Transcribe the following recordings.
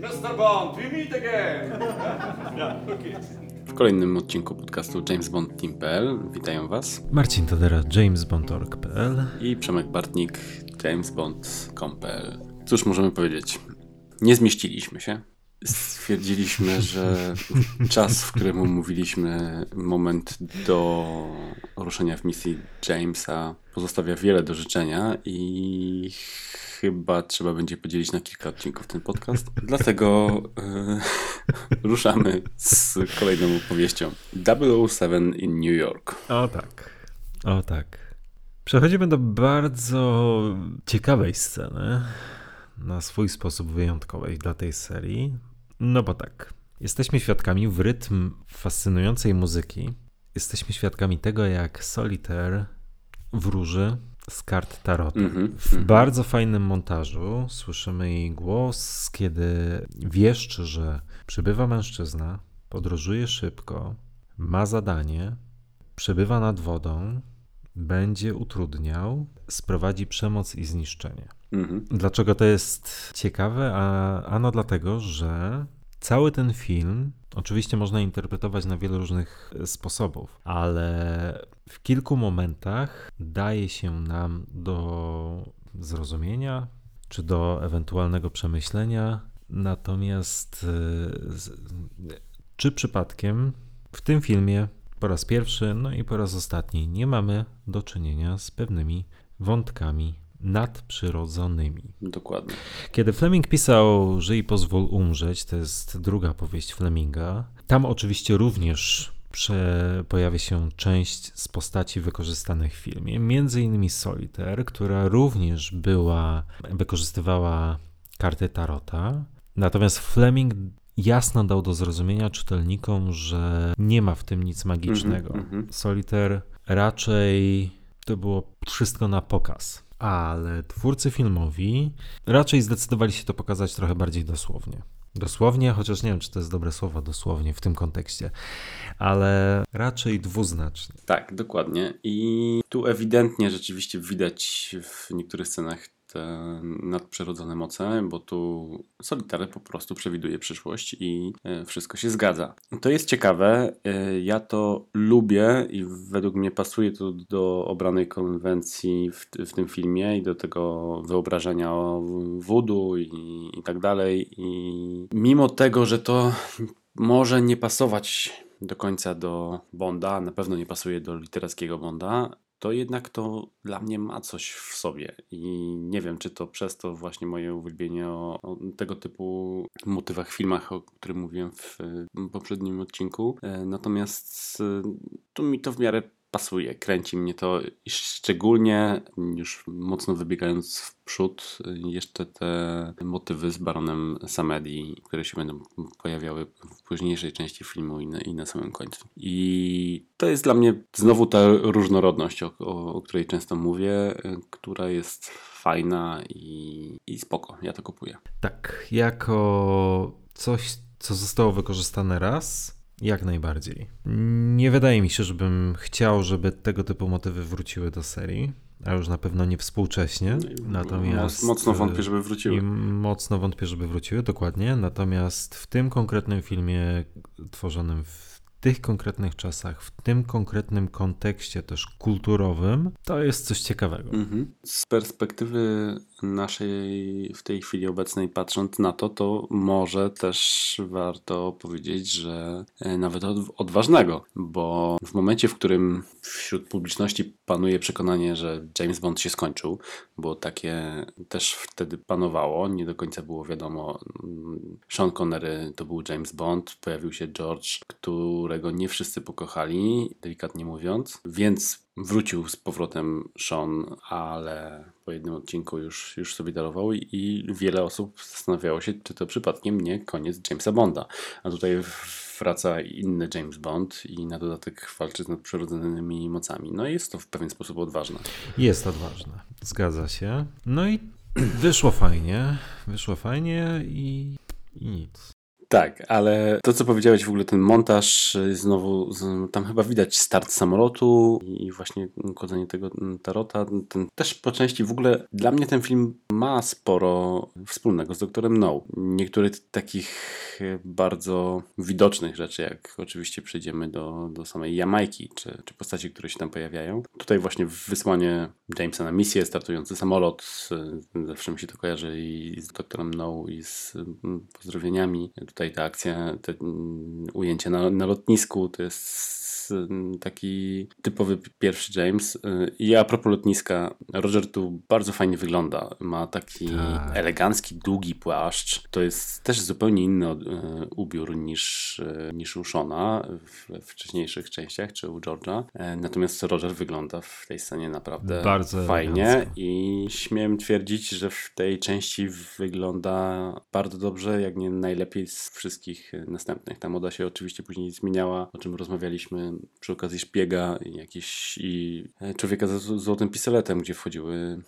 Mr. Bond, we meet again! W kolejnym odcinku podcastu James Bond Team.pl witają Was Marcin Tadera, jamesbond.org.pl i Przemek Bartnik, jamesbond.com.pl. Cóż możemy powiedzieć? Nie zmieściliśmy się. Stwierdziliśmy, że czas, w którym umówiliśmy moment do ruszenia w misji Jamesa pozostawia wiele do życzenia i chyba trzeba będzie podzielić na kilka odcinków ten podcast. Dlatego e, ruszamy z kolejną opowieścią. 007 in New York. O tak, o tak. Przechodzimy do bardzo ciekawej sceny, na swój sposób wyjątkowej dla tej serii. No bo tak, jesteśmy świadkami w rytm fascynującej muzyki. Jesteśmy świadkami tego, jak Solitaire wróży z kart tarota. Mhm, W mhm. bardzo fajnym montażu słyszymy jej głos, kiedy wieszczy, że przybywa mężczyzna, podróżuje szybko, ma zadanie, przebywa nad wodą, będzie utrudniał, sprowadzi przemoc i zniszczenie. Mhm. Dlaczego to jest ciekawe? A, ano dlatego, że cały ten film oczywiście można interpretować na wiele różnych sposobów, ale w kilku momentach daje się nam do zrozumienia czy do ewentualnego przemyślenia. Natomiast z- czy przypadkiem w tym filmie po raz pierwszy, no i po raz ostatni nie mamy do czynienia z pewnymi wątkami nadprzyrodzonymi. Dokładnie. Kiedy Fleming pisał Żyj pozwól umrzeć, to jest druga powieść Fleminga, tam oczywiście również prze, pojawia się część z postaci wykorzystanych w filmie, między innymi Solitaire, która również była, wykorzystywała karty Tarota. Natomiast Fleming jasno dał do zrozumienia czytelnikom, że nie ma w tym nic magicznego. Mhm, mhm. Solitaire raczej to było wszystko na pokaz. Ale twórcy filmowi raczej zdecydowali się to pokazać trochę bardziej dosłownie. Dosłownie, chociaż nie wiem, czy to jest dobre słowo dosłownie w tym kontekście, ale raczej dwuznacznie. Tak, dokładnie. I tu ewidentnie rzeczywiście widać w niektórych scenach te nadprzyrodzone moce, bo tu Solitaire po prostu przewiduje przyszłość i e, wszystko się zgadza. To jest ciekawe. e, Ja to lubię i według mnie pasuje to do obranej konwencji w, w tym filmie i do tego wyobrażenia o voodoo i, i tak dalej. I mimo tego, że to może nie pasować do końca do Bonda, na pewno nie pasuje do literackiego Bonda, to jednak to dla mnie ma coś w sobie. I nie wiem, czy to przez to właśnie moje uwielbienie o, o tego typu motywach filmach, o którym mówiłem w poprzednim odcinku. E, Natomiast y, tu mi to w miarę pasuje, kręci mnie to i szczególnie już mocno wybiegając w przód jeszcze te motywy z baronem Samedi, które się będą pojawiały w późniejszej części filmu i na, i na samym końcu. I to jest dla mnie znowu ta różnorodność, o, o, o której często mówię, która jest fajna i, i spoko, ja to kupuję. Tak, jako coś, co zostało wykorzystane raz, jak najbardziej. Nie wydaje mi się, żebym chciał, żeby tego typu motywy wróciły do serii, a już na pewno nie współcześnie. Natomiast Moc- mocno wątpię, żeby wróciły. I mocno wątpię, żeby wróciły, dokładnie. Natomiast w tym konkretnym filmie tworzonym w tych konkretnych czasach, w tym konkretnym kontekście też kulturowym, to jest coś ciekawego. Mhm. Z perspektywy naszej w tej chwili obecnej patrząc na to, to może też warto powiedzieć, że e, nawet od, odważnego, bo w momencie, w którym wśród publiczności panuje przekonanie, że James Bond się skończył, bo takie też wtedy panowało, nie do końca było wiadomo. mm, Sean Connery to był James Bond, pojawił się George, którego nie wszyscy pokochali, delikatnie mówiąc, więc wrócił z powrotem Sean, ale po jednym odcinku już, już sobie darował i, wiele osób zastanawiało się, czy to przypadkiem nie koniec Jamesa Bonda. A tutaj wraca inny James Bond i na dodatek walczy z nadprzyrodzonymi mocami. No jest to w pewien sposób odważne. Jest odważne, zgadza się. No i wyszło fajnie, wyszło fajnie i, i nic. Tak, ale to, co powiedziałeś w ogóle, ten montaż, y, znowu tam chyba widać start samolotu i właśnie kładzenie tego tarota. Ten też po części w ogóle dla mnie ten film ma sporo wspólnego z doktorem No. Niektórych takich y, bardzo widocznych rzeczy, jak oczywiście przejdziemy do, do samej Jamajki, czy, czy postaci, które się tam pojawiają. Tutaj właśnie wysłanie Jamesa na misję, startujący samolot, y, zawsze mi się to kojarzy i z doktorem No i z pozdrowieniami. Tutaj ta akcja, te mm, ujęcie na, na lotnisku to jest mm, taki typowy pierwszy James. Y, I a propos lotniska, Roger tu bardzo fajnie wygląda. Ma taki Tak. elegancki, długi płaszcz. To jest też zupełnie inny y, ubiór niż, y, niż u Shona w wcześniejszych częściach, czy u George'a. Natomiast Roger wygląda w tej scenie naprawdę Bardzo fajnie elegancko. i śmiem twierdzić, że w tej części wygląda bardzo dobrze, jak nie najlepiej z wszystkich następnych. Ta moda się oczywiście później zmieniała, o czym rozmawialiśmy przy okazji szpiega i jakieś i e, człowieka z- złotym pistoletem, gdzie wchodziły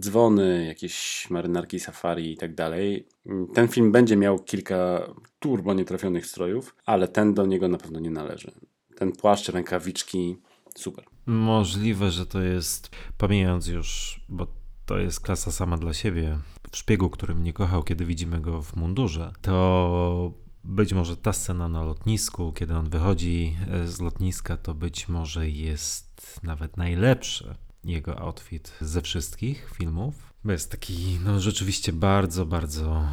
dzwony, jakieś marynarki safari i tak dalej. Ten film będzie miał kilka turbo nietrafionych strojów, ale ten do niego na pewno nie należy. Ten płaszcz, rękawiczki, super. Możliwe, że to jest, pomijając już, bo to jest klasa sama dla siebie, w szpiegu, który mnie kochał, kiedy widzimy go w mundurze, to być może ta scena na lotnisku, kiedy on wychodzi e, z lotniska, to być może jest nawet najlepszy jego outfit ze wszystkich filmów. Bo jest taki, no rzeczywiście bardzo, bardzo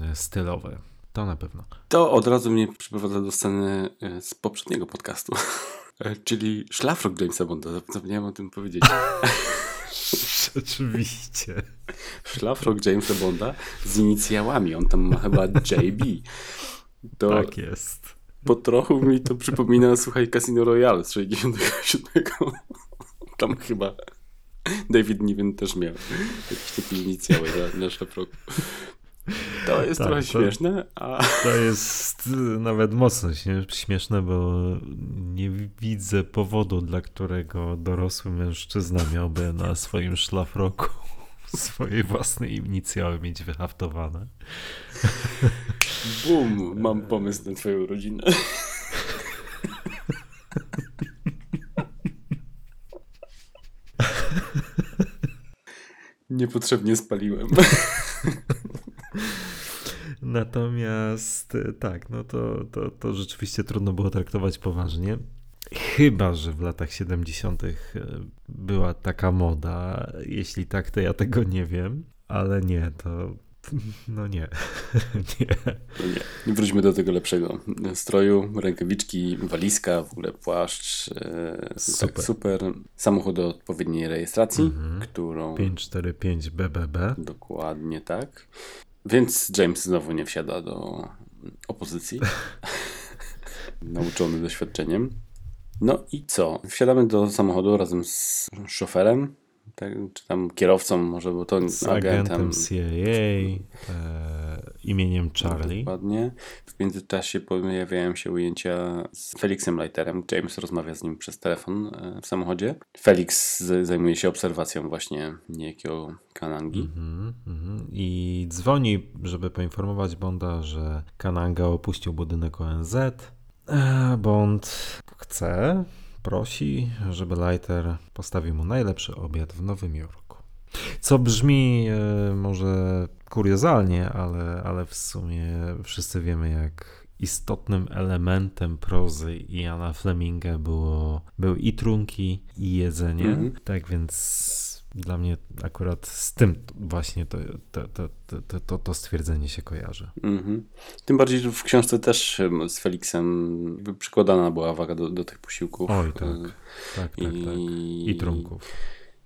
e, stylowy. To na pewno. To od razu mnie przyprowadza do sceny e, z poprzedniego podcastu, czyli szlafrok Jamesa Bonda. Zapomniałem o tym powiedzieć. Rzeczywiście. Szlafrok Jamesa Bonda z inicjałami. On tam ma chyba JB. To Tak jest. po trochu mi to przypomina, słuchaj, Casino Royale z 67. Tam chyba David Niven też miał jakieś takie inicjały na, na szlafroku. To jest Tak, trochę to- śmieszne, a To jest y, nawet mocno śmie- śmieszne, bo nie widzę powodu, dla którego dorosły mężczyzna miałby na swoim szlafroku swoje własne inicjały mieć wyhaftowane. Bum, mam pomysł na twoją rodzinę. Niepotrzebnie spaliłem. Natomiast y, tak, no to, to, to rzeczywiście trudno było traktować poważnie. Chyba, że w latach 70. y, była taka moda. Jeśli tak, to ja tego nie wiem, ale nie, to no nie. nie. No nie, nie wróćmy do tego lepszego stroju, rękawiczki, walizka, w ogóle płaszcz. e, Super. Tak, super. Samochód o odpowiedniej rejestracji, Mhm. którą 545 BBB. dokładnie tak. Więc James znowu nie wsiada do opozycji. Nauczony doświadczeniem. No i co? Wsiadamy do samochodu razem z szoferem, tak, czy tam kierowcą, może, bo to Z agentem agentem. CIA e, imieniem Charlie. Dokładnie. W międzyczasie pojawiają się ujęcia z Felixem Leiterem. James rozmawia z nim przez telefon e, w samochodzie. Felix zajmuje się obserwacją właśnie niejakiego Kanangi. Mhm, mhm. I dzwoni, żeby poinformować Bonda, że Kananga opuścił budynek ONZ. A Bond chce, prosi, żeby Leiter postawił mu najlepszy obiad w Nowym Jorku. Co brzmi e, może kuriozalnie, ale, ale w sumie wszyscy wiemy, jak istotnym elementem prozy Iana Fleminga było, były i trunki, i jedzenie. Mhm. Tak więc dla mnie akurat z tym właśnie to, to, to, to, to, stwierdzenie się kojarzy. Mhm. Tym bardziej, że w książce też z Felixem jakby przykładana była waga do, do tych posiłków. Oj, tak. E, Tak, tak, tak. I trunków.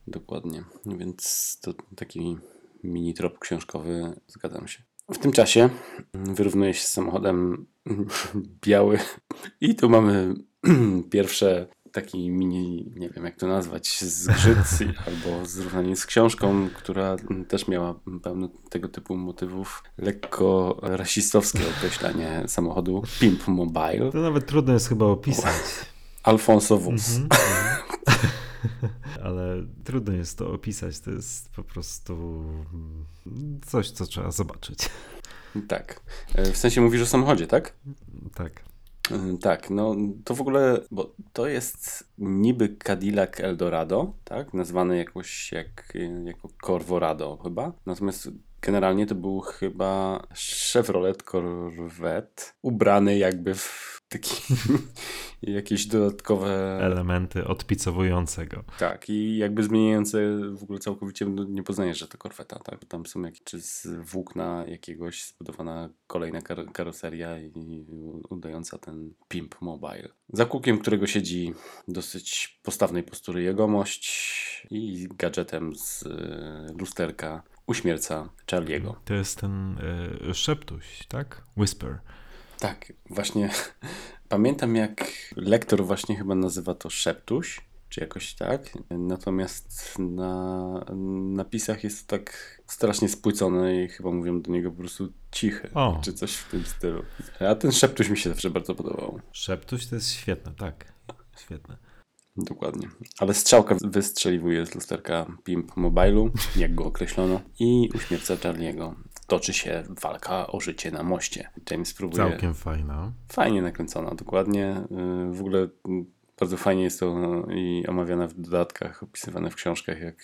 Dokładnie. Więc to taki mini trop książkowy, zgadzam się. W tym czasie wyrównuje się z samochodem biały i tu mamy pierwsze taki mini, nie wiem jak to nazwać, zgrzyt albo zrównanie z książką, która też miała pełno tego typu motywów. Lekko rasistowskie określenie samochodu Pimp Mobile. To nawet trudno jest chyba opisać. Alfonso Wóz. Mhm, mhm. Ale trudno jest to opisać. To jest po prostu coś, co trzeba zobaczyć. Tak. E, W sensie mówisz o samochodzie, tak? Tak. Tak, no to w ogóle, bo to jest niby Cadillac Eldorado, tak? Nazwane jakoś jak, jako Corvorado chyba. Natomiast generalnie to był chyba Chevrolet Corvette ubrany jakby w taki jakieś dodatkowe... Elementy odpicowującego. Tak, i jakby zmieniające w ogóle całkowicie, no nie poznajesz, że to korweta, tak? Tam są jakieś, czy z włókna jakiegoś zbudowana kolejna kar karoseria i udająca ten Pimp Mobile. Za kółkiem, którego siedzi dosyć postawnej postury jegomość i gadżetem z y, lusterka uśmierca Charlie'ego. To jest ten y, szeptuś, tak? Whisper. Tak, właśnie pamiętam jak lektor właśnie chyba nazywa to szeptuś, czy jakoś tak. Natomiast na napisach jest to tak strasznie spłycone i chyba mówią do niego po prostu cichy, O. czy coś w tym stylu. A ten szeptuś mi się zawsze bardzo podobał. Szeptuś to jest świetne, tak. Świetne. Dokładnie. Ale strzałka wystrzeliwuje z lusterka Pimp Mobile'u, jak go określono, i uśmierca Charlie'ego. Toczy się walka o życie na moście. James próbuje... Całkiem fajna. Fajnie nakręcona, dokładnie. Yy, W ogóle mm, bardzo fajnie jest to i omawiane w dodatkach, opisywane w książkach, jak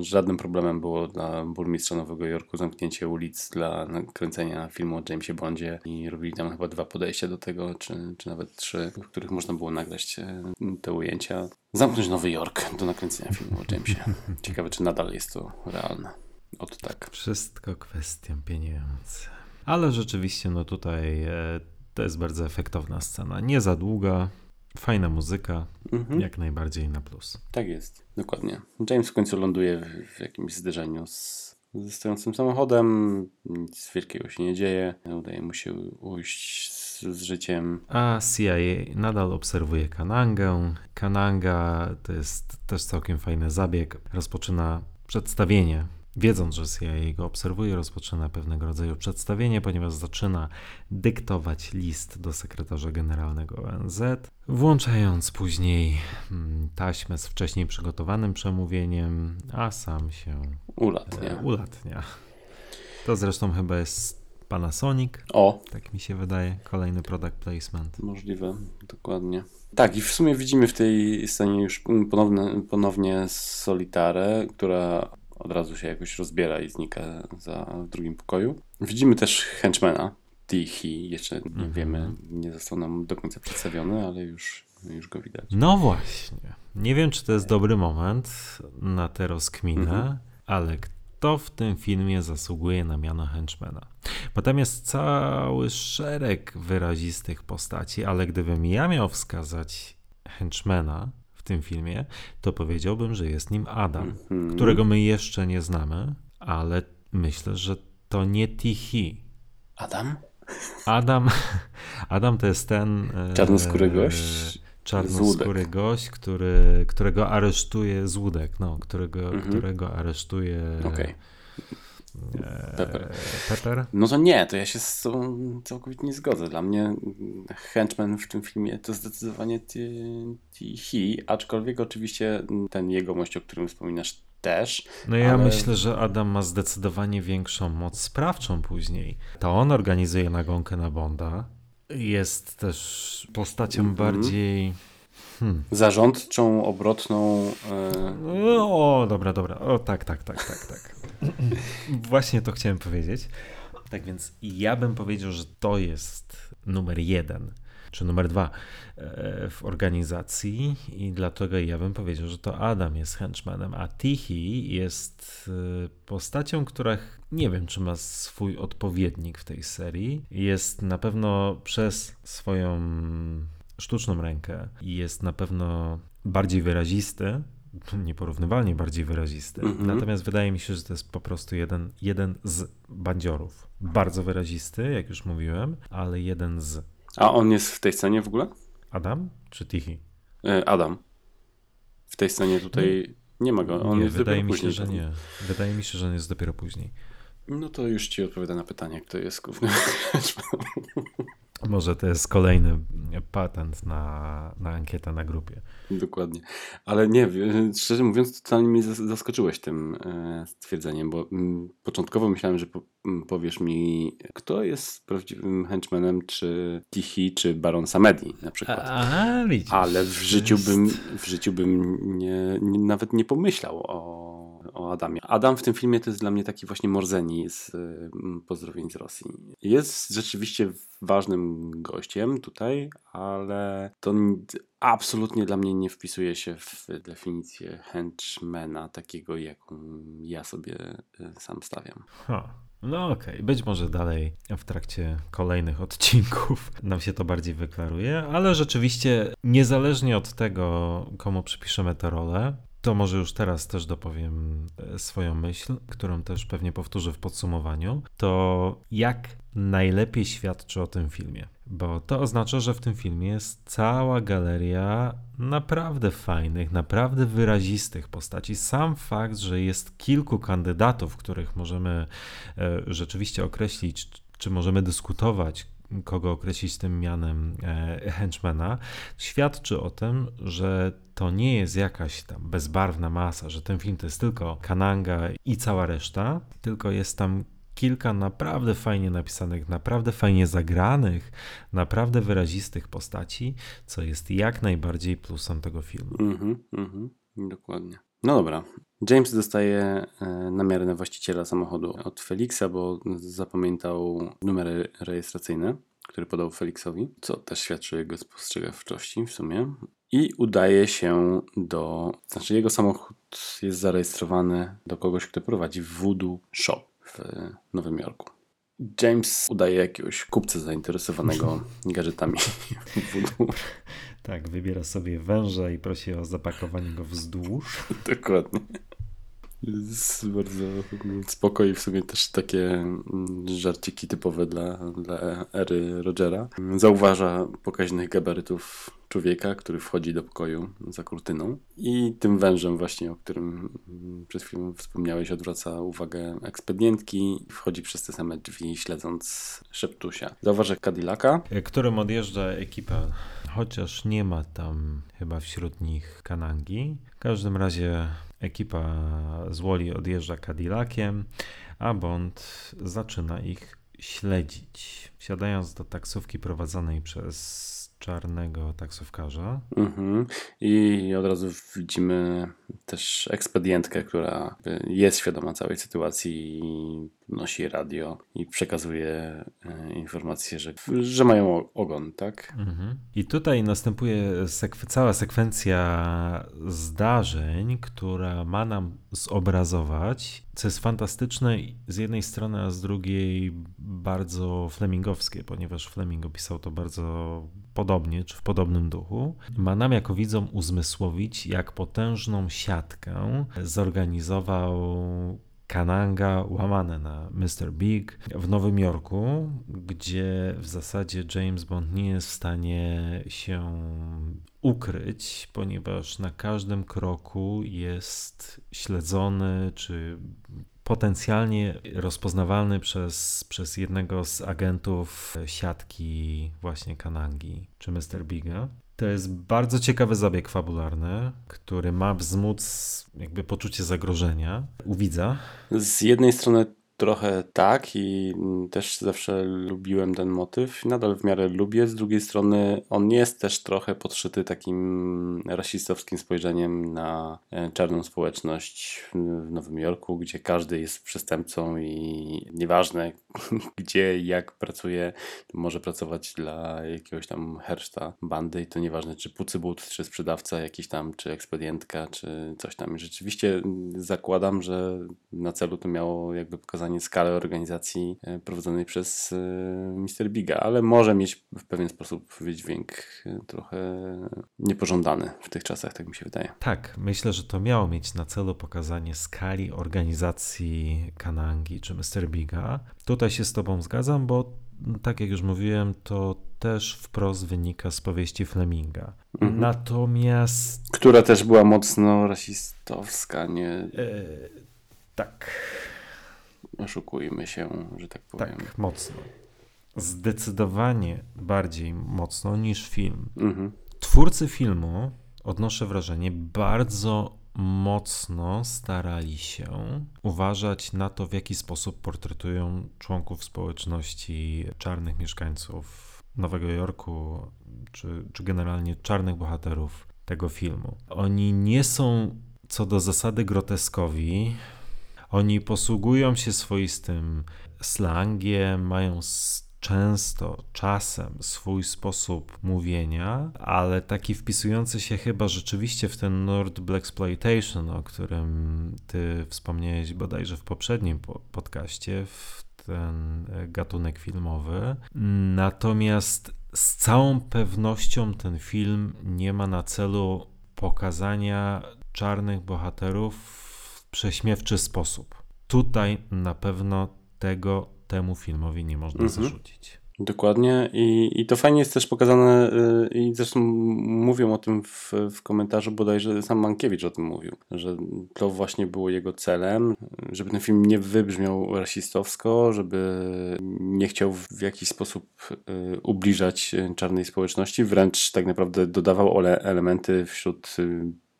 żadnym problemem było dla burmistrza Nowego Jorku zamknięcie ulic dla nakręcenia filmu o Jamesie Bondzie i robili tam chyba dwa podejścia do tego, czy, czy nawet trzy, w których można było nagrać e, te ujęcia. Zamknąć Nowy Jork do nakręcenia filmu o Jamesie. Ciekawe, czy nadal jest to realne. Od tak. Wszystko kwestia pieniędzy. Ale rzeczywiście, no tutaj e, to jest bardzo efektowna scena. Nie za długa, fajna muzyka, Mhm. jak najbardziej na plus. Tak jest, dokładnie. James w końcu ląduje w, w jakimś zderzeniu z, ze stojącym samochodem. Nic wielkiego się nie dzieje. Udaje mu się ujść z, z życiem. A CIA nadal obserwuje Kanangę. Kananga to jest też całkiem fajny zabieg. Rozpoczyna przedstawienie. Wiedząc, że CIA go obserwuje, rozpoczyna pewnego rodzaju przedstawienie, ponieważ zaczyna dyktować list do sekretarza generalnego ONZ, włączając później mm, taśmę z wcześniej przygotowanym przemówieniem, a sam się Ulatnie. e, ulatnia. To zresztą chyba jest Panasonic, O, tak mi się wydaje, kolejny product placement. możliwe, dokładnie. Tak, i w sumie widzimy w tej scenie już ponowne, ponownie Solitarę, która od razu się jakoś rozbiera i znika za w drugim pokoju. Widzimy też henchmana, Tichy, jeszcze nie Mhm. wiemy, nie został nam do końca przedstawiony, ale już, już go widać. No właśnie. Nie wiem, czy to jest dobry moment na tę rozkminę, Mhm. ale kto w tym filmie zasługuje na miano henchmana? Bo tam jest cały szereg wyrazistych postaci, ale gdybym ja miał wskazać henchmana tym filmie, to powiedziałbym, że jest nim Adam, Mhm. którego my jeszcze nie znamy, ale myślę, że to nie Tichy. Adam? Adam, Adam to jest ten. e, Czarnoskóry gość? Czarnoskóry gość, który, którego aresztuje Złudek, no, którego, Mhm. którego aresztuje. Okej. E, Pepper. Pepper. No to nie, to ja się z tobą całkowicie nie zgodzę. Dla mnie mm, henchman w tym filmie to zdecydowanie Tichy, aczkolwiek oczywiście ten jegomość, o którym wspominasz też. No ja Ale- myślę, że Adam ma zdecydowanie większą moc sprawczą później. To on organizuje nagonkę na Bonda. Jest też postacią Mhm. bardziej. Hmm. Zarządczą, obrotną. No, O, dobra, dobra. O, tak, tak, tak, tak, tak. Właśnie to chciałem powiedzieć. Tak więc ja bym powiedział, że to jest numer jeden, czy numer dwa e, w organizacji i dlatego ja bym powiedział, że to Adam jest henchmanem, a Tichy jest e, postacią, która nie wiem, czy ma swój odpowiednik w tej serii. Jest na pewno przez swoją sztuczną rękę i jest na pewno bardziej wyrazisty, nieporównywalnie bardziej wyrazisty. Mhm. Natomiast wydaje mi się, że to jest po prostu jeden, jeden z bandziorów. Bardzo wyrazisty, jak już mówiłem, ale jeden z a on jest w tej scenie w ogóle? Adam czy Tichy? E, Adam. W tej scenie tutaj nie ma go. On nie, jest wydaje mi się, później. że nie. Wydaje mi się, że on jest dopiero później. No to już ci odpowiada na pytanie, kto jest głównym Może to jest kolejny patent na, na ankietę na grupie. Dokładnie. Ale nie, szczerze mówiąc, totalnie mnie zas- zaskoczyłeś tym e, stwierdzeniem, bo mm, początkowo myślałem, że mm, powiesz mi, kto jest prawdziwym henchmanem, czy Tihi, czy Baron Samedi na przykład. A, widzisz. Ale w życiu bym, w życiu bym nie, nie, nawet nie pomyślał o, o Adamie. Adam w tym filmie to jest dla mnie taki właśnie Morzeni z y, Pozdrowień z Rosji. Jest rzeczywiście ważnym gościem tutaj, ale to absolutnie dla mnie nie wpisuje się w definicję henchmana takiego, jaką ja sobie y, sam stawiam. Ha. No okej, być może dalej w trakcie kolejnych odcinków nam się to bardziej wyklaruje, ale rzeczywiście niezależnie od tego, komu przypiszemy tę rolę, to może już teraz też dopowiem e, swoją myśl, którą też pewnie powtórzę w podsumowaniu, to jak najlepiej świadczy o tym filmie. Bo to oznacza, że w tym filmie jest cała galeria naprawdę fajnych, naprawdę wyrazistych postaci. Sam fakt, że jest kilku kandydatów, których możemy e, rzeczywiście określić, czy- czy możemy dyskutować, kogo określić tym mianem e, henchmana, świadczy o tym, że to nie jest jakaś tam bezbarwna masa, że ten film to jest tylko Kananga i cała reszta, tylko jest tam kilka naprawdę fajnie napisanych, naprawdę fajnie zagranych, naprawdę wyrazistych postaci, co jest jak najbardziej plusem tego filmu. Mhm, mhm, dokładnie. No dobra. James dostaje e, namiary właściciela samochodu od Felixa, bo zapamiętał numery rejestracyjne, który podał Felixowi, co też świadczy o jego spostrzegawczości w sumie. I udaje się do. Znaczy, jego samochód jest zarejestrowany do kogoś, kto prowadzi Voodoo Shop w Nowym Jorku. James udaje jakiegoś kupca zainteresowanego gadżetami Voodoo. Tak, wybiera sobie węża i prosi o zapakowanie go wzdłuż. Dokładnie. Jest bardzo spoko i w sumie też takie mm, żarciki typowe dla, dla ery Rogera. Zauważa pokaźnych gabarytów człowieka, który wchodzi do pokoju za kurtyną i tym wężem właśnie, o którym mm, przed chwilą wspomniałeś, odwraca uwagę ekspedientki i wchodzi przez te same drzwi, śledząc szeptusia. Zauważa Cadillaca. którym odjeżdża ekipa, chociaż nie ma tam chyba wśród nich Kanangi. W każdym razie ekipa z Woli odjeżdża Cadillaciem, a Bond zaczyna ich śledzić. Wsiadając do taksówki prowadzonej przez czarnego taksówkarza. Mhm. I od razu widzimy też ekspedientkę, która jest świadoma całej sytuacji i nosi radio i przekazuje e, informację, że, że mają ogon, tak? Mhm. I tutaj następuje sekw- cała sekwencja zdarzeń, która ma nam zobrazować, co jest fantastyczne z jednej strony, a z drugiej bardzo flemingowskie, ponieważ Fleming opisał to bardzo podobnie, czy w podobnym duchu. Ma nam jako widzom uzmysłowić, jak potężną siatkę zorganizował Kananga łamane na Mr. Big w Nowym Jorku, gdzie w zasadzie James Bond nie jest w stanie się ukryć, ponieważ na każdym kroku jest śledzony czy potencjalnie rozpoznawalny przez, przez jednego z agentów siatki właśnie Kanangi czy Mr. Biga. To jest bardzo ciekawy zabieg fabularny, który ma wzmóc jakby poczucie zagrożenia u widza. Z jednej strony trochę tak i też zawsze lubiłem ten motyw, nadal w miarę lubię, z drugiej strony on jest też trochę podszyty takim rasistowskim spojrzeniem na e, czarną społeczność w Nowym Jorku, gdzie każdy jest przestępcą i nieważne gdzie i jak pracuje, może pracować dla jakiegoś tam herszta bandy i to nieważne czy pucybut, czy sprzedawca jakiś tam, czy ekspedientka, czy coś tam. I rzeczywiście zakładam, że na celu to miało jakby pokazanie skalę organizacji e, prowadzonej przez e, Mr. Biga, ale może mieć w pewien sposób wydźwięk e, trochę niepożądany w tych czasach, tak mi się wydaje. Tak, myślę, że to miało mieć na celu pokazanie skali organizacji Kanangi czy Mr. Biga. Tutaj się z Tobą zgadzam, bo no, tak jak już mówiłem, to też wprost wynika z powieści Fleminga. Mhm. Natomiast. Która też była mocno rasistowska, nie E, tak, oszukujmy się, że tak powiem. tak, mocno. zdecydowanie bardziej mocno niż film. Mhm. Twórcy filmu, odnoszę wrażenie, bardzo mocno starali się uważać na to, w jaki sposób portretują członków społeczności czarnych mieszkańców Nowego Jorku, czy, czy generalnie czarnych bohaterów tego filmu. Oni nie są co do zasady groteskowi. Oni posługują się swoistym slangiem, mają często, czasem swój sposób mówienia, ale taki wpisujący się chyba rzeczywiście w ten Nord Blaxploitation, o którym ty wspomniałeś bodajże w poprzednim po- podcaście, w ten gatunek filmowy. Natomiast z całą pewnością ten film nie ma na celu pokazania czarnych bohaterów prześmiewczy sposób. Tutaj na pewno tego temu filmowi nie można Mhm. zarzucić. Dokładnie I, i to fajnie jest też pokazane y, i zresztą mówią o tym w, w komentarzu, bodajże sam Mankiewicz o tym mówił, że to właśnie było jego celem, żeby ten film nie wybrzmiał rasistowsko, żeby nie chciał w jakiś sposób y, ubliżać y, czarnej społeczności, wręcz tak naprawdę dodawał ole, elementy wśród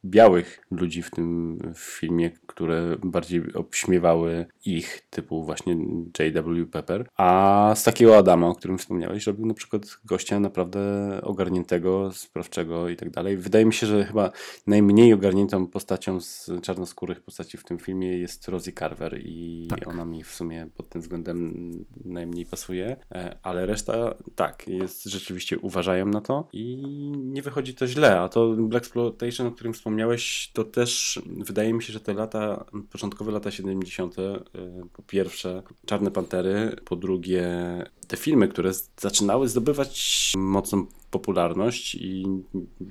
białych ludzi w tym filmie, które bardziej obśmiewały ich, typu właśnie J.W. Pepper. A z takiego Adama, o którym wspomniałeś, robił na przykład gościa naprawdę ogarniętego, sprawczego i tak dalej. Wydaje mi się, że chyba najmniej ogarniętą postacią z czarnoskórych postaci w tym filmie jest Rosie Carver i Tak. ona mi w sumie pod tym względem najmniej pasuje, E, ale reszta tak, jest rzeczywiście uważają na to i nie wychodzi to źle, a to Black Exploitation, o którym wspomniałeś, to też wydaje mi się, że te lata, początkowe lata 70. e, po pierwsze Czarne Pantery, po drugie te filmy, które zaczynały zdobywać mocną popularność i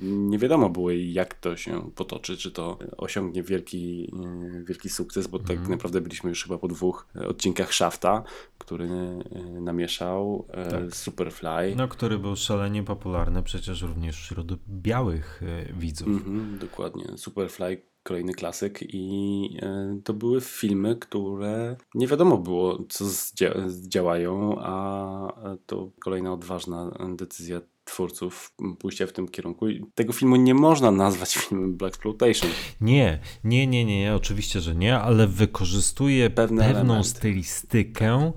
nie wiadomo było jak to się potoczy, czy to osiągnie wielki, e, wielki sukces, bo tak Mhm. naprawdę byliśmy już chyba po dwóch odcinkach Shafta, który e, namieszał, e, Tak. Superfly. No, który był szalenie popularny przecież również wśród białych widzów. Mhm, dokładnie. Superfly, kolejny klasyk i e, to były filmy, które nie wiadomo było, co zdzia- zdziałają, a to kolejna odważna decyzja twórców pójścia w tym kierunku. Tego filmu nie można nazwać filmem Black Exploitation. Nie, nie, nie, nie, oczywiście, że nie, ale wykorzystuje Pewne pewną stylistykę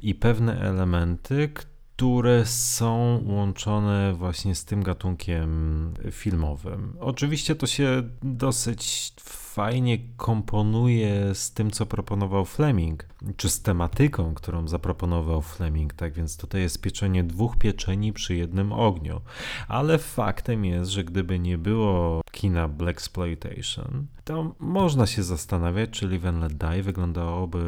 i pewne elementy, które są łączone właśnie z tym gatunkiem filmowym. Oczywiście to się dosyć fajnie komponuje z tym, co proponował Fleming, czy z tematyką, którą zaproponował Fleming, tak więc tutaj jest pieczenie dwóch pieczeni przy jednym ogniu. Ale faktem jest, że gdyby nie było kina Black Exploitation, to można się zastanawiać, czy Live and Let Die wyglądałoby,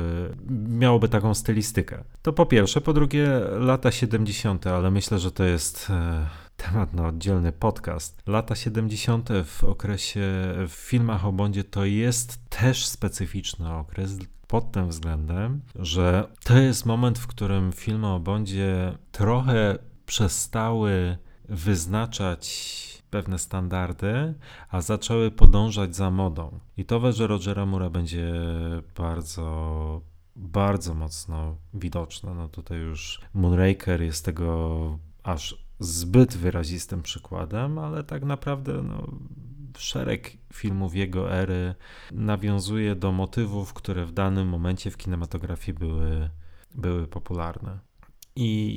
miałoby taką stylistykę. To po pierwsze, po drugie lata 70., ale myślę, że to jest e, temat na oddzielny podcast. Lata 70. w okresie, w filmach o Bondzie to jest też specyficzny okres pod tym względem, że to jest moment, w którym filmy o Bondzie trochę przestały wyznaczać pewne standardy, a zaczęły podążać za modą. I to w erze Rogera Mura będzie bardzo, bardzo mocno widoczne. No tutaj już Moonraker jest tego aż zbyt wyrazistym przykładem, ale tak naprawdę no, szereg filmów jego ery nawiązuje do motywów, które w danym momencie w kinematografii były, były popularne. I,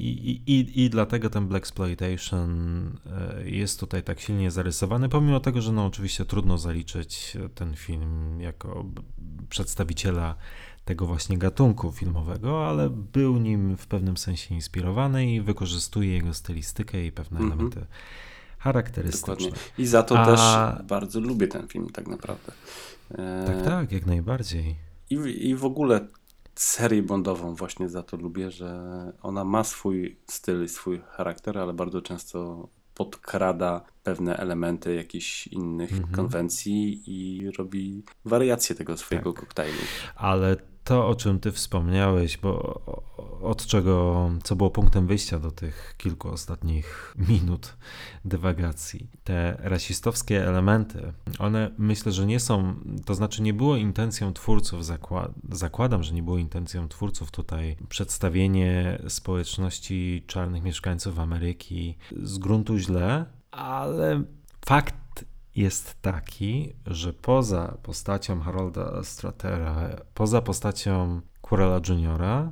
i, i, I dlatego ten Black Exploitation e, jest tutaj tak silnie zarysowany, pomimo tego, że no oczywiście trudno zaliczyć ten film jako przedstawiciela tego właśnie gatunku filmowego, ale był nim w pewnym sensie inspirowany i wykorzystuje jego stylistykę i pewne Mhm. elementy charakterystyczne. Dokładnie. I za to A- też bardzo lubię ten film tak naprawdę. E, Tak, tak, jak najbardziej. I, w- I w ogóle serię Bondową właśnie za to lubię, że ona ma swój styl i swój charakter, ale bardzo często podkrada pewne elementy jakichś innych Mhm. konwencji i robi wariację tego swojego Tak. koktajlu. Ale to, o czym ty wspomniałeś, bo od czego, co było punktem wyjścia do tych kilku ostatnich minut dywagacji. Te rasistowskie elementy, one myślę, że nie są, to znaczy nie było intencją twórców, zakład, zakładam, że nie było intencją twórców tutaj przedstawienie społeczności czarnych mieszkańców Ameryki z gruntu źle, ale fakt jest taki, że poza postacią Harolda Stratera, poza postacią Quirrella Juniora,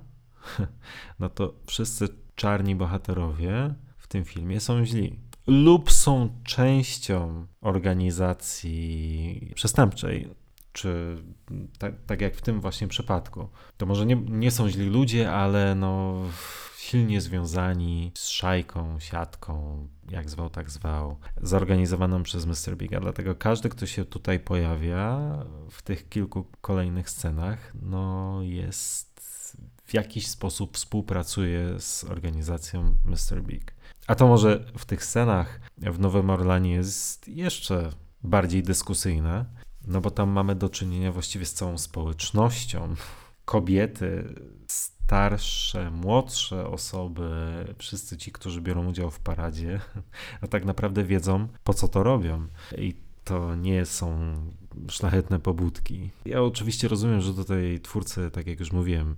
no to wszyscy czarni bohaterowie w tym filmie są źli. Lub są częścią organizacji przestępczej, czy tak, tak jak w tym właśnie przypadku. To może nie, nie są źli ludzie, ale no silnie związani z szajką, siatką, jak zwał, tak zwał, zorganizowaną przez Mr. Biga. Dlatego każdy, kto się tutaj pojawia w tych kilku kolejnych scenach, no jest w jakiś sposób współpracuje z organizacją Mr. Big. A to może w tych scenach w Nowym Orlanie jest jeszcze bardziej dyskusyjne, no bo tam mamy do czynienia właściwie z całą społecznością. Kobiety, starsze, młodsze osoby, wszyscy ci, którzy biorą udział w paradzie, a tak naprawdę wiedzą, po co to robią. I to nie są szlachetne pobudki. Ja oczywiście rozumiem, że tutaj twórcy, tak jak już mówiłem,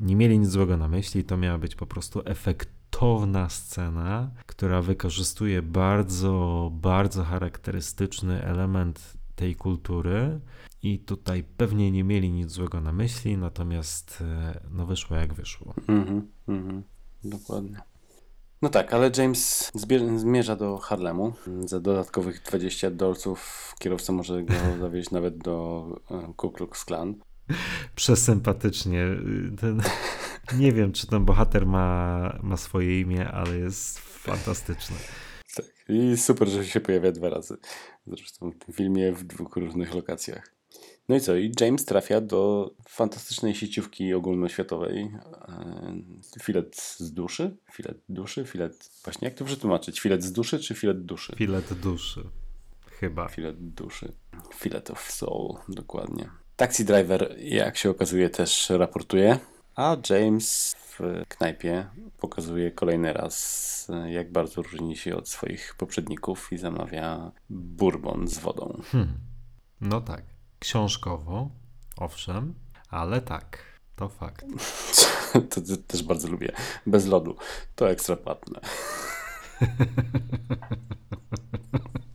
nie mieli nic złego na myśli, to miała być po prostu efektowna scena, która wykorzystuje bardzo, bardzo charakterystyczny element tej kultury. I tutaj pewnie nie mieli nic złego na myśli, natomiast e, no wyszło jak wyszło. Mhm, mhm, dokładnie. No tak, ale James zmierza do Harlemu. Za dodatkowych 20 dolców kierowca może go zawieźć nawet do e, Ku Klux Klan. Przesympatycznie. Ten, nie wiem, czy ten bohater ma, ma swoje imię, ale jest fantastyczny. Tak, i super, że się pojawia dwa razy. Zresztą w tym filmie w dwóch różnych lokacjach. No i co? I James trafia do fantastycznej sieciówki ogólnoświatowej. E, filet z duszy? Filet duszy? Filet... Właśnie jak to przetłumaczyć? Filet z duszy czy filet duszy? Filet duszy. Chyba. Filet duszy. Filet of soul, dokładnie. Taxi driver, jak się okazuje, też raportuje, a James w knajpie pokazuje kolejny raz, jak bardzo różni się od swoich poprzedników i zamawia bourbon z wodą. Hmm. No tak, książkowo, owszem, ale tak, to fakt. to, to, też bardzo lubię. Bez lodu. To ekstra płatne.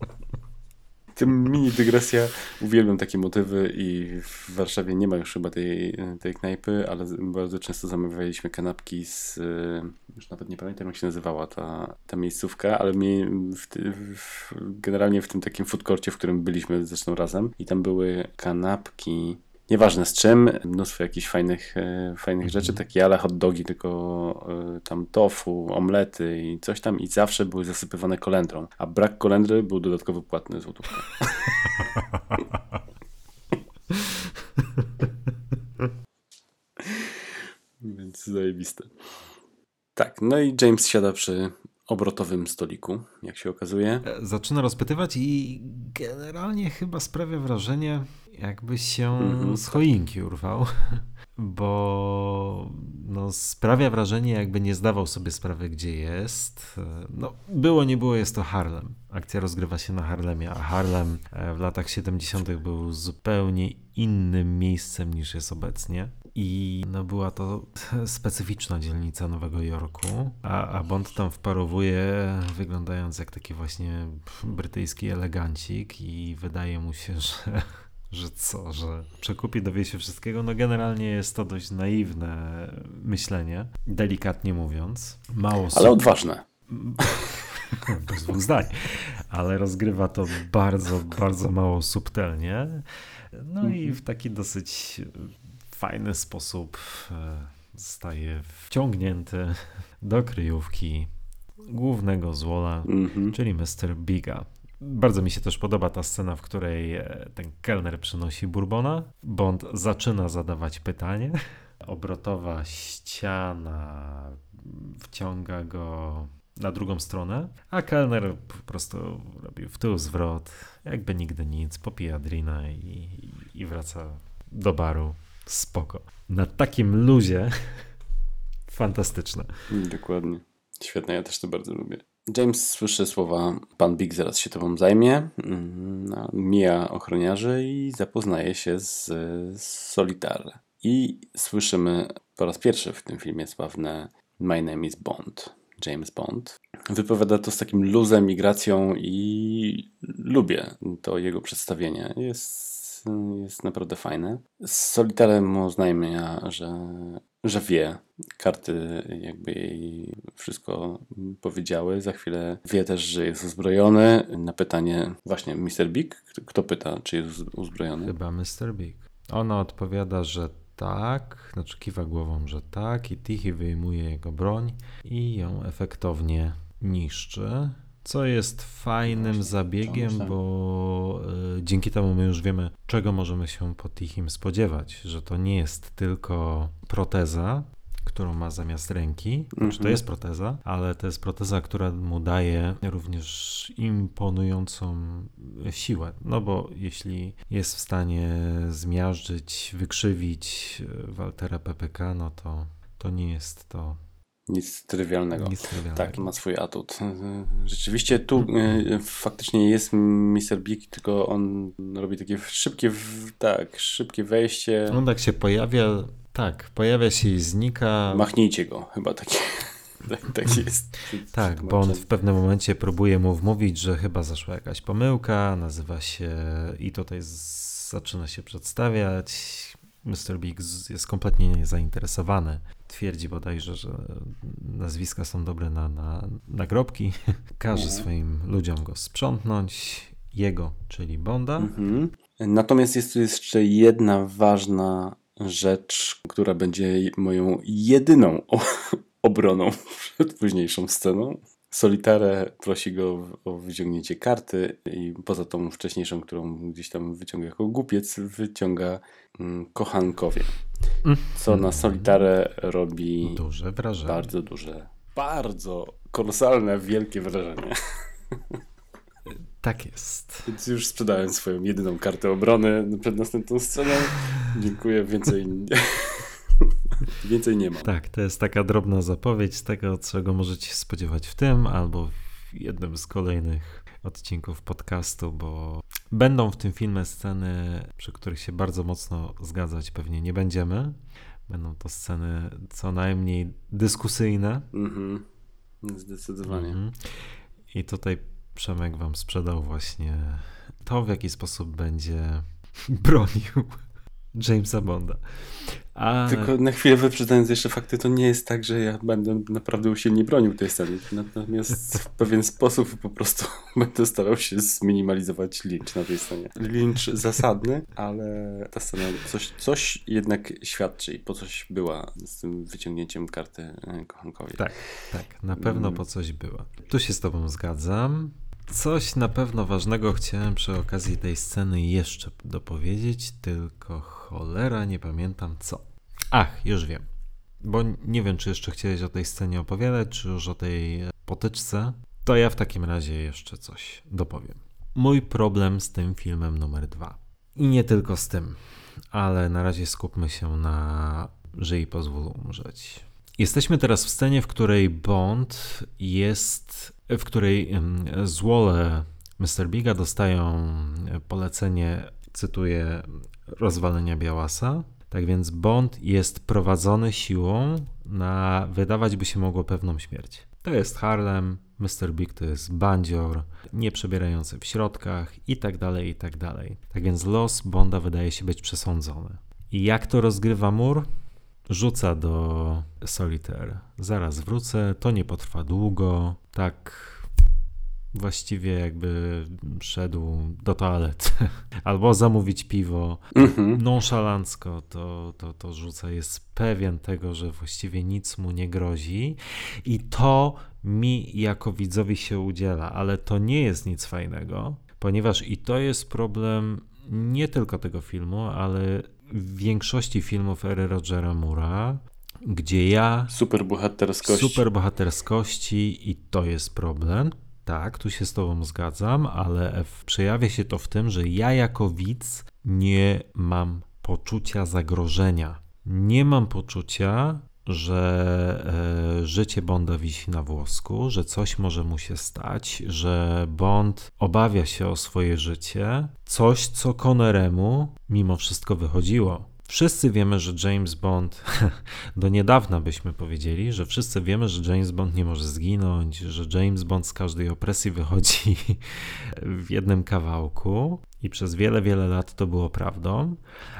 tym mini dygresja. Uwielbiam takie motywy i w Warszawie nie ma już chyba tej, tej knajpy, ale bardzo często zamawialiśmy kanapki z, już nawet nie pamiętam jak się nazywała ta, ta miejscówka, ale mi w, w, generalnie w tym takim food courcie, w którym byliśmy zresztą razem i tam były kanapki nieważne z czym, mnóstwo jakichś fajnych, e, fajnych rzeczy, mhm. takie ale hot dogi, tylko e, tam tofu, omlety i coś tam i zawsze były zasypywane kolendrą, a brak kolendry był dodatkowo płatny złotówka. Więc zajebiste. Tak, no i James siada przy obrotowym stoliku, jak się okazuje. E, zaczyna rozpytywać i generalnie chyba sprawia wrażenie, jakby się mm-hmm. z choinki urwał, bo no, sprawia wrażenie, jakby nie zdawał sobie sprawy, gdzie jest. No, było, nie było, jest to Harlem. Akcja rozgrywa się na Harlemie, a Harlem e, w latach 70. był zupełnie innym miejscem niż jest obecnie. I no, była to specyficzna dzielnica Nowego Jorku, a, a Bond tam wparowuje, wyglądając jak taki właśnie brytyjski elegancik, i wydaje mu się, że że co, że przekupi dowie się wszystkiego. No generalnie jest to dość naiwne myślenie, delikatnie mówiąc. Mało Ale odważne. Bez dwóch zdań. Ale rozgrywa to bardzo, bardzo mało subtelnie. No i w taki dosyć fajny sposób e, zostaje wciągnięty do kryjówki głównego złola, mm -hmm. czyli Mr. Biga. Bardzo mi się też podoba ta scena, w której e, ten kelner przynosi bourbona. Bond zaczyna zadawać pytanie. Obrotowa ściana wciąga go na drugą stronę, a kelner po prostu robi w tył zwrot, jakby nigdy nic, popija drina i, i wraca do baru Spoko. Na takim luzie fantastyczne. Dokładnie. Świetne, ja też to bardzo lubię. James słyszy słowa Pan Big zaraz się tobą zajmie, mm, mija ochroniarzy i zapoznaje się z, z Solitar. I słyszymy po raz pierwszy w tym filmie sławne My name is Bond, James Bond. Wypowiada to z takim luzem i gracją i lubię to jego przedstawienie. Jest, jest naprawdę fajne. Z Solitarem uznajmy, że, że wie. Karty jakby jej wszystko powiedziały. Za chwilę wie też, że jest uzbrojony. Na pytanie właśnie Mr. Big, kto pyta, czy jest uzbrojony? Chyba Mr. Big. Ona odpowiada, że tak, znaczy kiwa głową, że tak i Tichy wyjmuje jego broń i ją efektownie niszczy. Co jest fajnym zabiegiem, bo y, dzięki temu my już wiemy, czego możemy się po Tichym spodziewać, że to nie jest tylko proteza, którą ma zamiast ręki. Znaczy, to Mhm. jest proteza, ale to jest proteza, która mu daje również imponującą siłę. No bo jeśli jest w stanie zmiażdżyć, wykrzywić e, Waltera PPK, no to, to nie jest to Nic trywialnego. nic trywialnego. Tak, ma swój atut. Rzeczywiście tu e, faktycznie jest Mr. Big, tylko on robi takie szybkie, tak, szybkie wejście. On tak się pojawia, tak, pojawia się i znika. Machnijcie go, chyba takie. Tak, tak jest. Tak, bo on w pewnym momencie próbuje mu wmówić, że chyba zaszła jakaś pomyłka, nazywa się i tutaj zaczyna się przedstawiać. Mr. Big jest kompletnie niezainteresowany. Twierdzi bodajże, że nazwiska są dobre na, na nagrobki. Każe Mhm. swoim ludziom go sprzątnąć. Jego, czyli Bonda. Mhm. Natomiast jest tu jeszcze jedna ważna rzecz, która będzie moją jedyną obroną przed późniejszą sceną. Solitare prosi go o wyciągnięcie karty i poza tą wcześniejszą, którą gdzieś tam wyciąga jako głupiec, wyciąga mm, kochankowie. Co na Solitare robi Duże wrażenie. bardzo duże, bardzo kolosalne, wielkie wrażenie. Tak jest. Więc już sprzedałem swoją jedyną kartę obrony przed następną sceną. Dziękuję, więcej, więcej nie ma. Tak, to jest taka drobna zapowiedź tego, czego możecie się spodziewać w tym albo w jednym z kolejnych odcinków podcastu, bo będą w tym filmie sceny, przy których się bardzo mocno zgadzać pewnie nie będziemy. Będą to sceny co najmniej dyskusyjne. Mhm. Zdecydowanie. Mhm. I tutaj Przemek wam sprzedał właśnie to, w jaki sposób będzie bronił Jamesa Bonda. A... Tylko na chwilę wyprzedzając jeszcze fakty, to nie jest tak, że ja będę naprawdę usilnie bronił tej sceny. Natomiast w pewien sposób po prostu będę starał się zminimalizować lincz na tej scenie. Lincz zasadny, ale ta scena coś, coś jednak świadczy i po coś była z tym wyciągnięciem karty e, kochankowi. Tak, tak, na pewno Mm. po coś była. Tu się z Tobą zgadzam. Coś na pewno ważnego chciałem przy okazji tej sceny jeszcze dopowiedzieć, tylko cholera nie pamiętam co. Ach, już wiem. Bo nie wiem, czy jeszcze chciałeś o tej scenie opowiadać, czy już o tej potyczce. To ja w takim razie jeszcze coś dopowiem. Mój problem z tym filmem numer dwa. I nie tylko z tym, ale na razie skupmy się na Żyj pozwól umrzeć. Jesteśmy teraz w scenie, w której Bond jest, w której złole Mr. Biga dostają polecenie, cytuję, rozwalenia Białasa. Tak więc Bond jest prowadzony siłą na wydawać by się mogło pewną śmierć. To jest Harlem, Mr. Big to jest bandzior, nie przebierający w środkach i tak dalej, i tak dalej. Tak więc los Bonda wydaje się być przesądzony. I jak to rozgrywa mur? Rzuca do Solitaire. Zaraz wrócę, to nie potrwa długo. Tak właściwie jakby szedł do toalety. Albo zamówić piwo. Mhm. Nonszalancko to, to, to rzuca. Jest pewien tego, że właściwie nic mu nie grozi. I to mi jako widzowi się udziela, ale to nie jest nic fajnego, ponieważ i to jest problem nie tylko tego filmu, ale większości filmów ery Rogera Mura, gdzie ja Super bohaterskość. super bohaterskości i to jest problem. Tak, tu się z tobą zgadzam, ale przejawia się to w tym, że ja jako widz nie mam poczucia zagrożenia. Nie mam poczucia, że e, życie Bonda wisi na włosku, że coś może mu się stać, że Bond obawia się o swoje życie, coś co Conneremu mimo wszystko wychodziło. Wszyscy wiemy, że James Bond, do niedawna byśmy powiedzieli, że wszyscy wiemy, że James Bond nie może zginąć, że James Bond z każdej opresji wychodzi w jednym kawałku i przez wiele, wiele lat to było prawdą,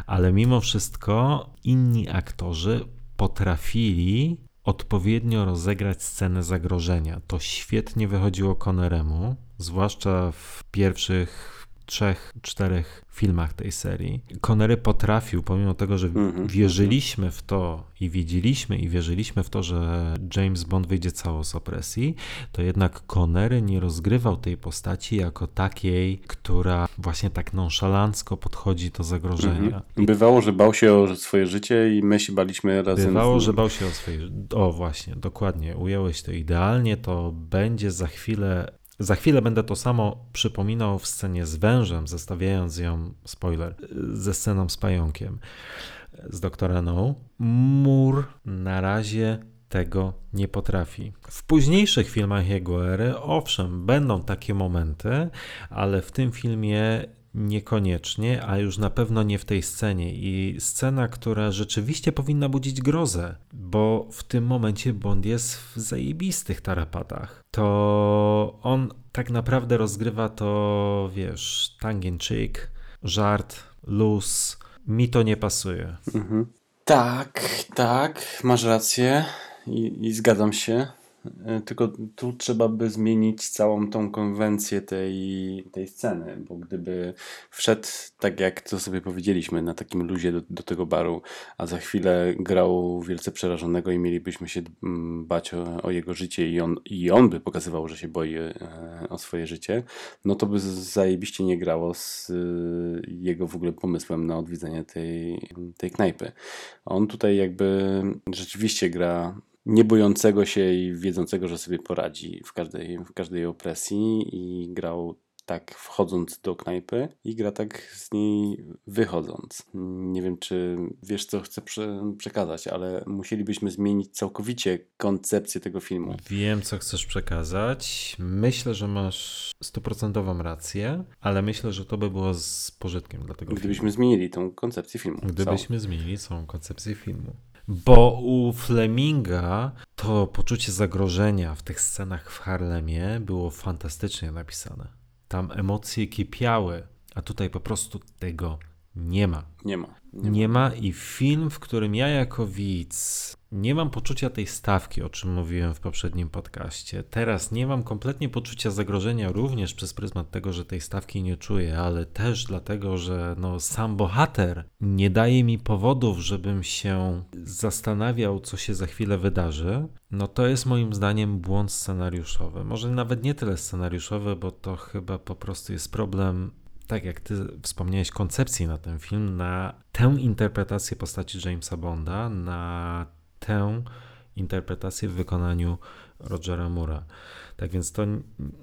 ale mimo wszystko inni aktorzy potrafili odpowiednio rozegrać scenę zagrożenia. To świetnie wychodziło Conneremu, zwłaszcza w pierwszych trzech, czterech filmach tej serii. Connery potrafił, pomimo tego, że Mhm. wierzyliśmy w to i wiedzieliśmy i wierzyliśmy w to, że James Bond wyjdzie cało z opresji, to jednak Connery nie rozgrywał tej postaci jako takiej, która właśnie tak nonszalancko podchodzi do zagrożenia. Mhm. Bywało, że bał się o swoje życie i my się baliśmy razem Bywało, z że bał się o swoje. O, właśnie, dokładnie. Ująłeś to idealnie. To będzie za chwilę. Za chwilę będę to samo przypominał w scenie z wężem, zestawiając ją, spoiler, ze sceną z pająkiem, z doktora No. Mur na razie tego nie potrafi. W późniejszych filmach jego ery, owszem, będą takie momenty, ale w tym filmie niekoniecznie, a już na pewno nie w tej scenie. I scena, która rzeczywiście powinna budzić grozę, bo w tym momencie Bond jest w zajebistych tarapatach. To on tak naprawdę rozgrywa to, wiesz, cheek, żart, luz. Mi to nie pasuje. Mhm. Tak, tak, masz rację i, i zgadzam się. E, Tylko tu trzeba by zmienić całą tą konwencję tej, tej sceny, bo gdyby wszedł tak jak to sobie powiedzieliśmy, na takim luzie do, do tego baru, a za chwilę grał wielce przerażonego i mielibyśmy się mm, bać o, o jego życie i on, i on by pokazywał, że się boi e, o swoje życie, no to by zajebiście nie grało z e, jego w ogóle pomysłem na odwiedzenie tej, tej knajpy. On tutaj jakby rzeczywiście gra nie bojącego się i wiedzącego, że sobie poradzi w każdej, w każdej opresji i grał tak wchodząc do knajpy i gra tak z niej wychodząc. Nie wiem, czy wiesz, co chcę prze przekazać, ale musielibyśmy zmienić całkowicie koncepcję tego filmu. Wiem, co chcesz przekazać. Myślę, że masz stuprocentową rację, ale myślę, że to by było z pożytkiem dla tego Gdybyśmy filmu. zmienili tą koncepcję filmu. Gdybyśmy zmienili całą koncepcję filmu. Bo u Fleminga to poczucie zagrożenia w tych scenach w Harlemie było fantastycznie napisane. Tam emocje kipiały, a tutaj po prostu tego nie ma. Nie ma. Nie ma. Nie ma i film, w którym ja jako widz nie mam poczucia tej stawki, o czym mówiłem w poprzednim podcaście. Teraz nie mam kompletnie poczucia zagrożenia również przez pryzmat tego, że tej stawki nie czuję, ale też dlatego, że no, sam bohater nie daje mi powodów, żebym się zastanawiał, co się za chwilę wydarzy. No to jest moim zdaniem błąd scenariuszowy. Może nawet nie tyle scenariuszowy, bo to chyba po prostu jest problem tak jak ty wspomniałeś, koncepcji na ten film, na tę interpretację postaci Jamesa Bonda, na tę interpretację w wykonaniu Rogera Mura. Tak więc to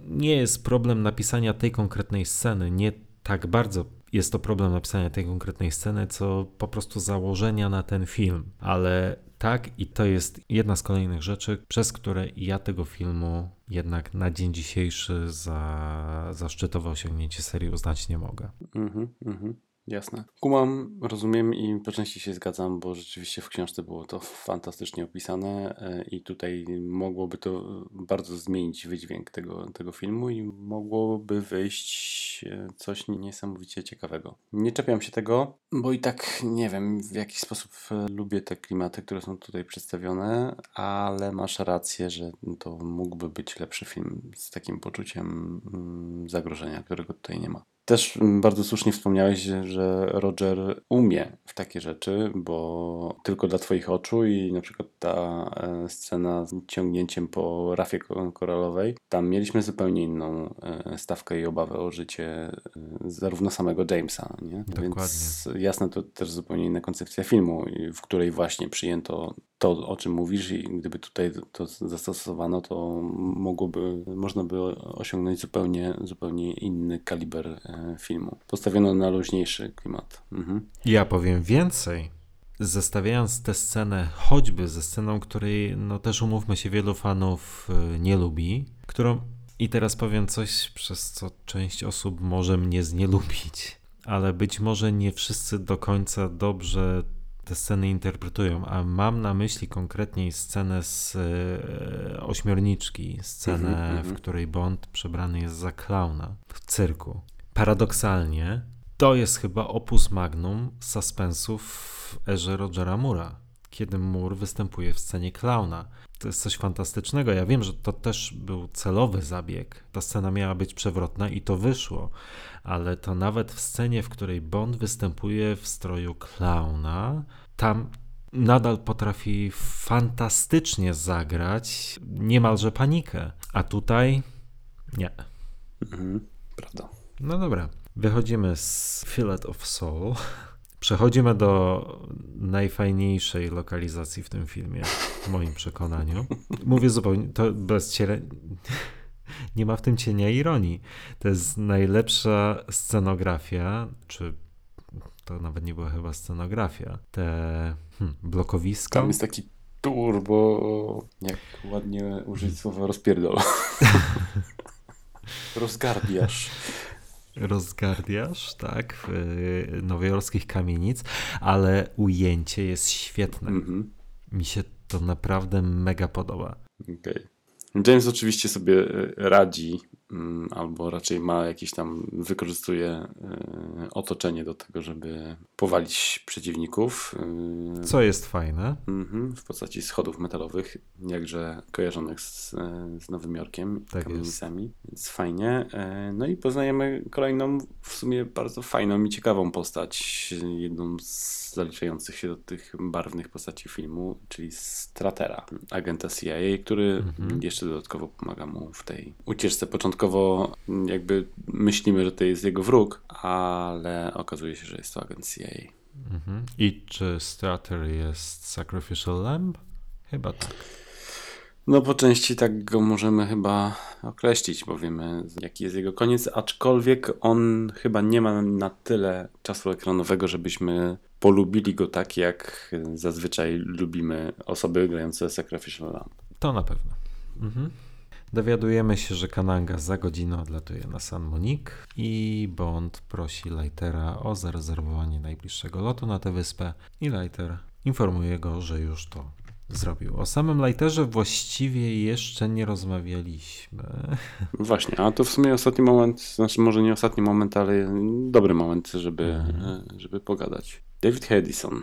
nie jest problem napisania tej konkretnej sceny, nie tak bardzo jest to problem napisania tej konkretnej sceny, co po prostu założenia na ten film. Ale tak, i to jest jedna z kolejnych rzeczy, przez które ja tego filmu jednak na dzień dzisiejszy za, za szczytowe osiągnięcie serii uznać nie mogę. Mhm, mhm. Jasne. Kumam, rozumiem i po części się zgadzam, bo rzeczywiście w książce było to fantastycznie opisane e, i tutaj mogłoby to bardzo zmienić wydźwięk tego, tego filmu i mogłoby wyjść e, coś niesamowicie ciekawego. Nie czepiam się tego, bo i tak nie wiem w jaki sposób e, lubię te klimaty, które są tutaj przedstawione, ale masz rację, że to mógłby być lepszy film z takim poczuciem mm, zagrożenia, którego tutaj nie ma. Też mm, bardzo słusznie wspomniałeś, że- Roger umie w takie rzeczy, bo tylko dla Twoich oczu i na przykład ta e, scena z ciągnięciem po rafie ko- koralowej, tam mieliśmy zupełnie inną e, stawkę i obawę o życie e, zarówno samego Jamesa, nie? Dokładnie. Więc jasne, to też zupełnie inna koncepcja filmu, w której właśnie przyjęto to, o czym mówisz i gdyby tutaj to zastosowano, to mogłoby, można by osiągnąć zupełnie, zupełnie inny kaliber e, filmu. Postawiono na luźniejszy klimat. Mhm. Ja powiem więcej. Zestawiając tę scenę choćby ze sceną, której no też umówmy się wielu fanów e, nie lubi, którą i teraz powiem coś, przez co część osób może mnie znielubić, ale być może nie wszyscy do końca dobrze te sceny interpretują, a mam na myśli konkretnie scenę z e, ośmiorniczki, scenę, mm -hmm. w której Bond przebrany jest za klauna w cyrku. Paradoksalnie, to jest chyba opus magnum suspensów w erze Rogera Mura, kiedy Moore występuje w scenie klauna. To jest coś fantastycznego. Ja wiem, że to też był celowy zabieg. Ta scena miała być przewrotna i to wyszło, ale to nawet w scenie, w której Bond występuje w stroju klauna, tam nadal potrafi fantastycznie zagrać niemalże panikę. A tutaj nie. Mhm, prawda. No dobra. Wychodzimy z Fillet of Soul. Przechodzimy do najfajniejszej lokalizacji w tym filmie, w moim przekonaniu. Mówię zupełnie, to bez ciele... Nie ma w tym cienia ironii. To jest najlepsza scenografia, czy to nawet nie była chyba scenografia. Te hmm, blokowiska. Tam jest taki turbo, jak ładnie użyć słowa rozpierdol. Rozgardiasz rozgardiasz, tak, w y, nowojorskich kamienic, ale ujęcie jest świetne. Mm -hmm. Mi się to naprawdę mega podoba. Okay. James oczywiście sobie e, radzi, albo raczej ma jakieś tam, wykorzystuje e, otoczenie do tego, żeby powalić przeciwników. E, Co jest fajne. Mhm, w postaci schodów metalowych, jakże kojarzonych z, z Nowym Jorkiem, tak kamienicami, jest. więc fajnie. No i poznajemy kolejną, w sumie bardzo fajną i ciekawą postać, jedną z zaliczających się do tych barwnych postaci filmu, czyli Stratera, agenta CIA, który mhm. jeszcze dodatkowo pomaga mu w tej ucieczce. Początkowo jakby myślimy, że to jest jego wróg, ale okazuje się, że jest to agent CIA. Mhm. I czy Strater jest Sacrificial Lamb? Chyba tak. No po części tak go możemy chyba określić, bo wiemy jaki jest jego koniec, aczkolwiek on chyba nie ma na tyle czasu ekranowego, żebyśmy polubili go tak, jak zazwyczaj lubimy osoby grające Sacrificial Lamb. To na pewno. Mhm. Dowiadujemy się, że Kananga za godzinę odlatuje na San Monique i Bond prosi Lightera o zarezerwowanie najbliższego lotu na tę wyspę i Lighter informuje go, że już to zrobił. O samym Lighterze właściwie jeszcze nie rozmawialiśmy. Właśnie, a to w sumie ostatni moment, znaczy może nie ostatni moment, ale dobry moment, żeby, mhm. żeby pogadać. David Hedison.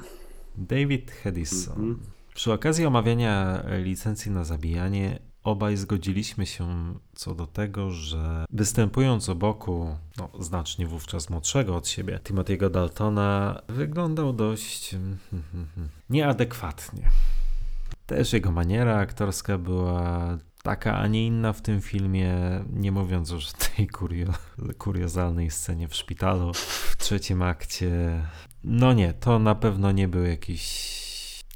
David Hedison. Mhm. Przy okazji omawiania licencji na zabijanie obaj zgodziliśmy się co do tego, że występując boku no, znacznie wówczas młodszego od siebie, Timothy'ego Daltona, wyglądał dość hmm, hmm, hmm, nieadekwatnie. Też jego maniera aktorska była taka, a nie inna w tym filmie, nie mówiąc już o tej kurio, kuriozalnej scenie w szpitalu w trzecim akcie. No nie, to na pewno nie był jakiś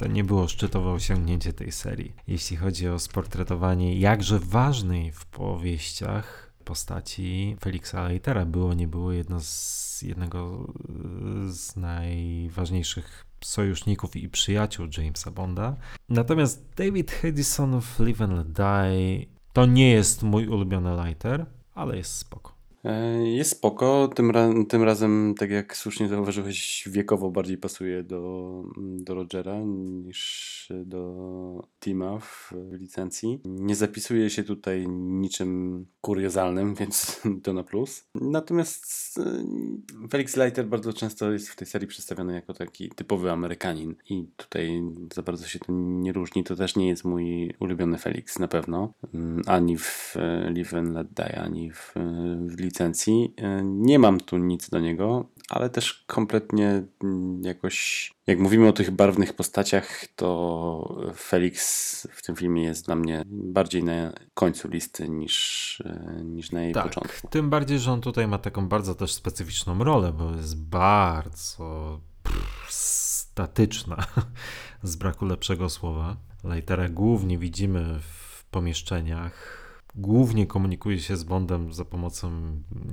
to nie było szczytowe osiągnięcie tej serii. Jeśli chodzi o sportretowanie jakże ważnej w powieściach postaci Felixa Leitera, było nie było jedno z, jednego z najważniejszych sojuszników i przyjaciół Jamesa Bonda. Natomiast David Hedison w Live and Die to nie jest mój ulubiony lighter, ale jest spoko. E, jest spoko, tym, ra tym razem, tak jak słusznie zauważyłeś, wiekowo bardziej pasuje do, do Rogera niż do Tima w licencji. Nie zapisuje się tutaj niczym kuriozalnym, więc to na plus. Natomiast e, Felix Leiter bardzo często jest w tej serii przedstawiony jako taki typowy Amerykanin i tutaj za bardzo się to nie różni. To też nie jest mój ulubiony Felix na pewno, mm, ani w e, Live and Let Die, ani w, w licencji. E, nie mam tu nic do niego, ale też kompletnie mm, jakoś, jak mówimy o tych barwnych postaciach, to Felix w tym filmie jest dla mnie bardziej na końcu listy niż, e, niż na jej tak, początku. Tym bardziej, że on tutaj ma taką bardzo też specyficzną rolę, bo jest bardzo pff, statyczna, z braku lepszego słowa. Lightera głównie widzimy w pomieszczeniach, głównie komunikuje się z Bondem za pomocą,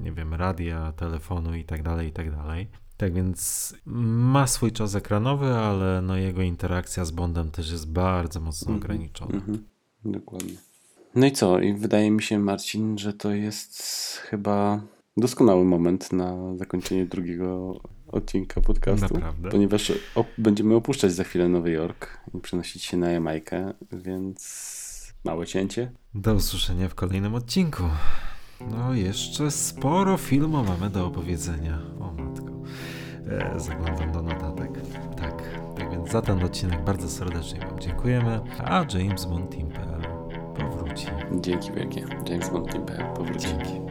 nie wiem, radia, telefonu i tak dalej, i tak dalej. Tak więc ma swój czas ekranowy, ale no jego interakcja z Bondem też jest bardzo mocno Mhm, ograniczona. Mhm, dokładnie. No i co? I wydaje mi się, Marcin, że to jest chyba doskonały moment na zakończenie drugiego odcinka podcastu. Naprawdę. Ponieważ op- będziemy opuszczać za chwilę Nowy Jork i przenosić się na Jamajkę, więc małe cięcie. Do usłyszenia w kolejnym odcinku. No, jeszcze sporo filmu mamy do opowiedzenia. O matko. E, zaglądam do notatek. Tak, tak więc za ten odcinek bardzo serdecznie Wam dziękujemy, a James Bond powróci. Dzięki wielkie. James Bond Team powróci. Dzięki.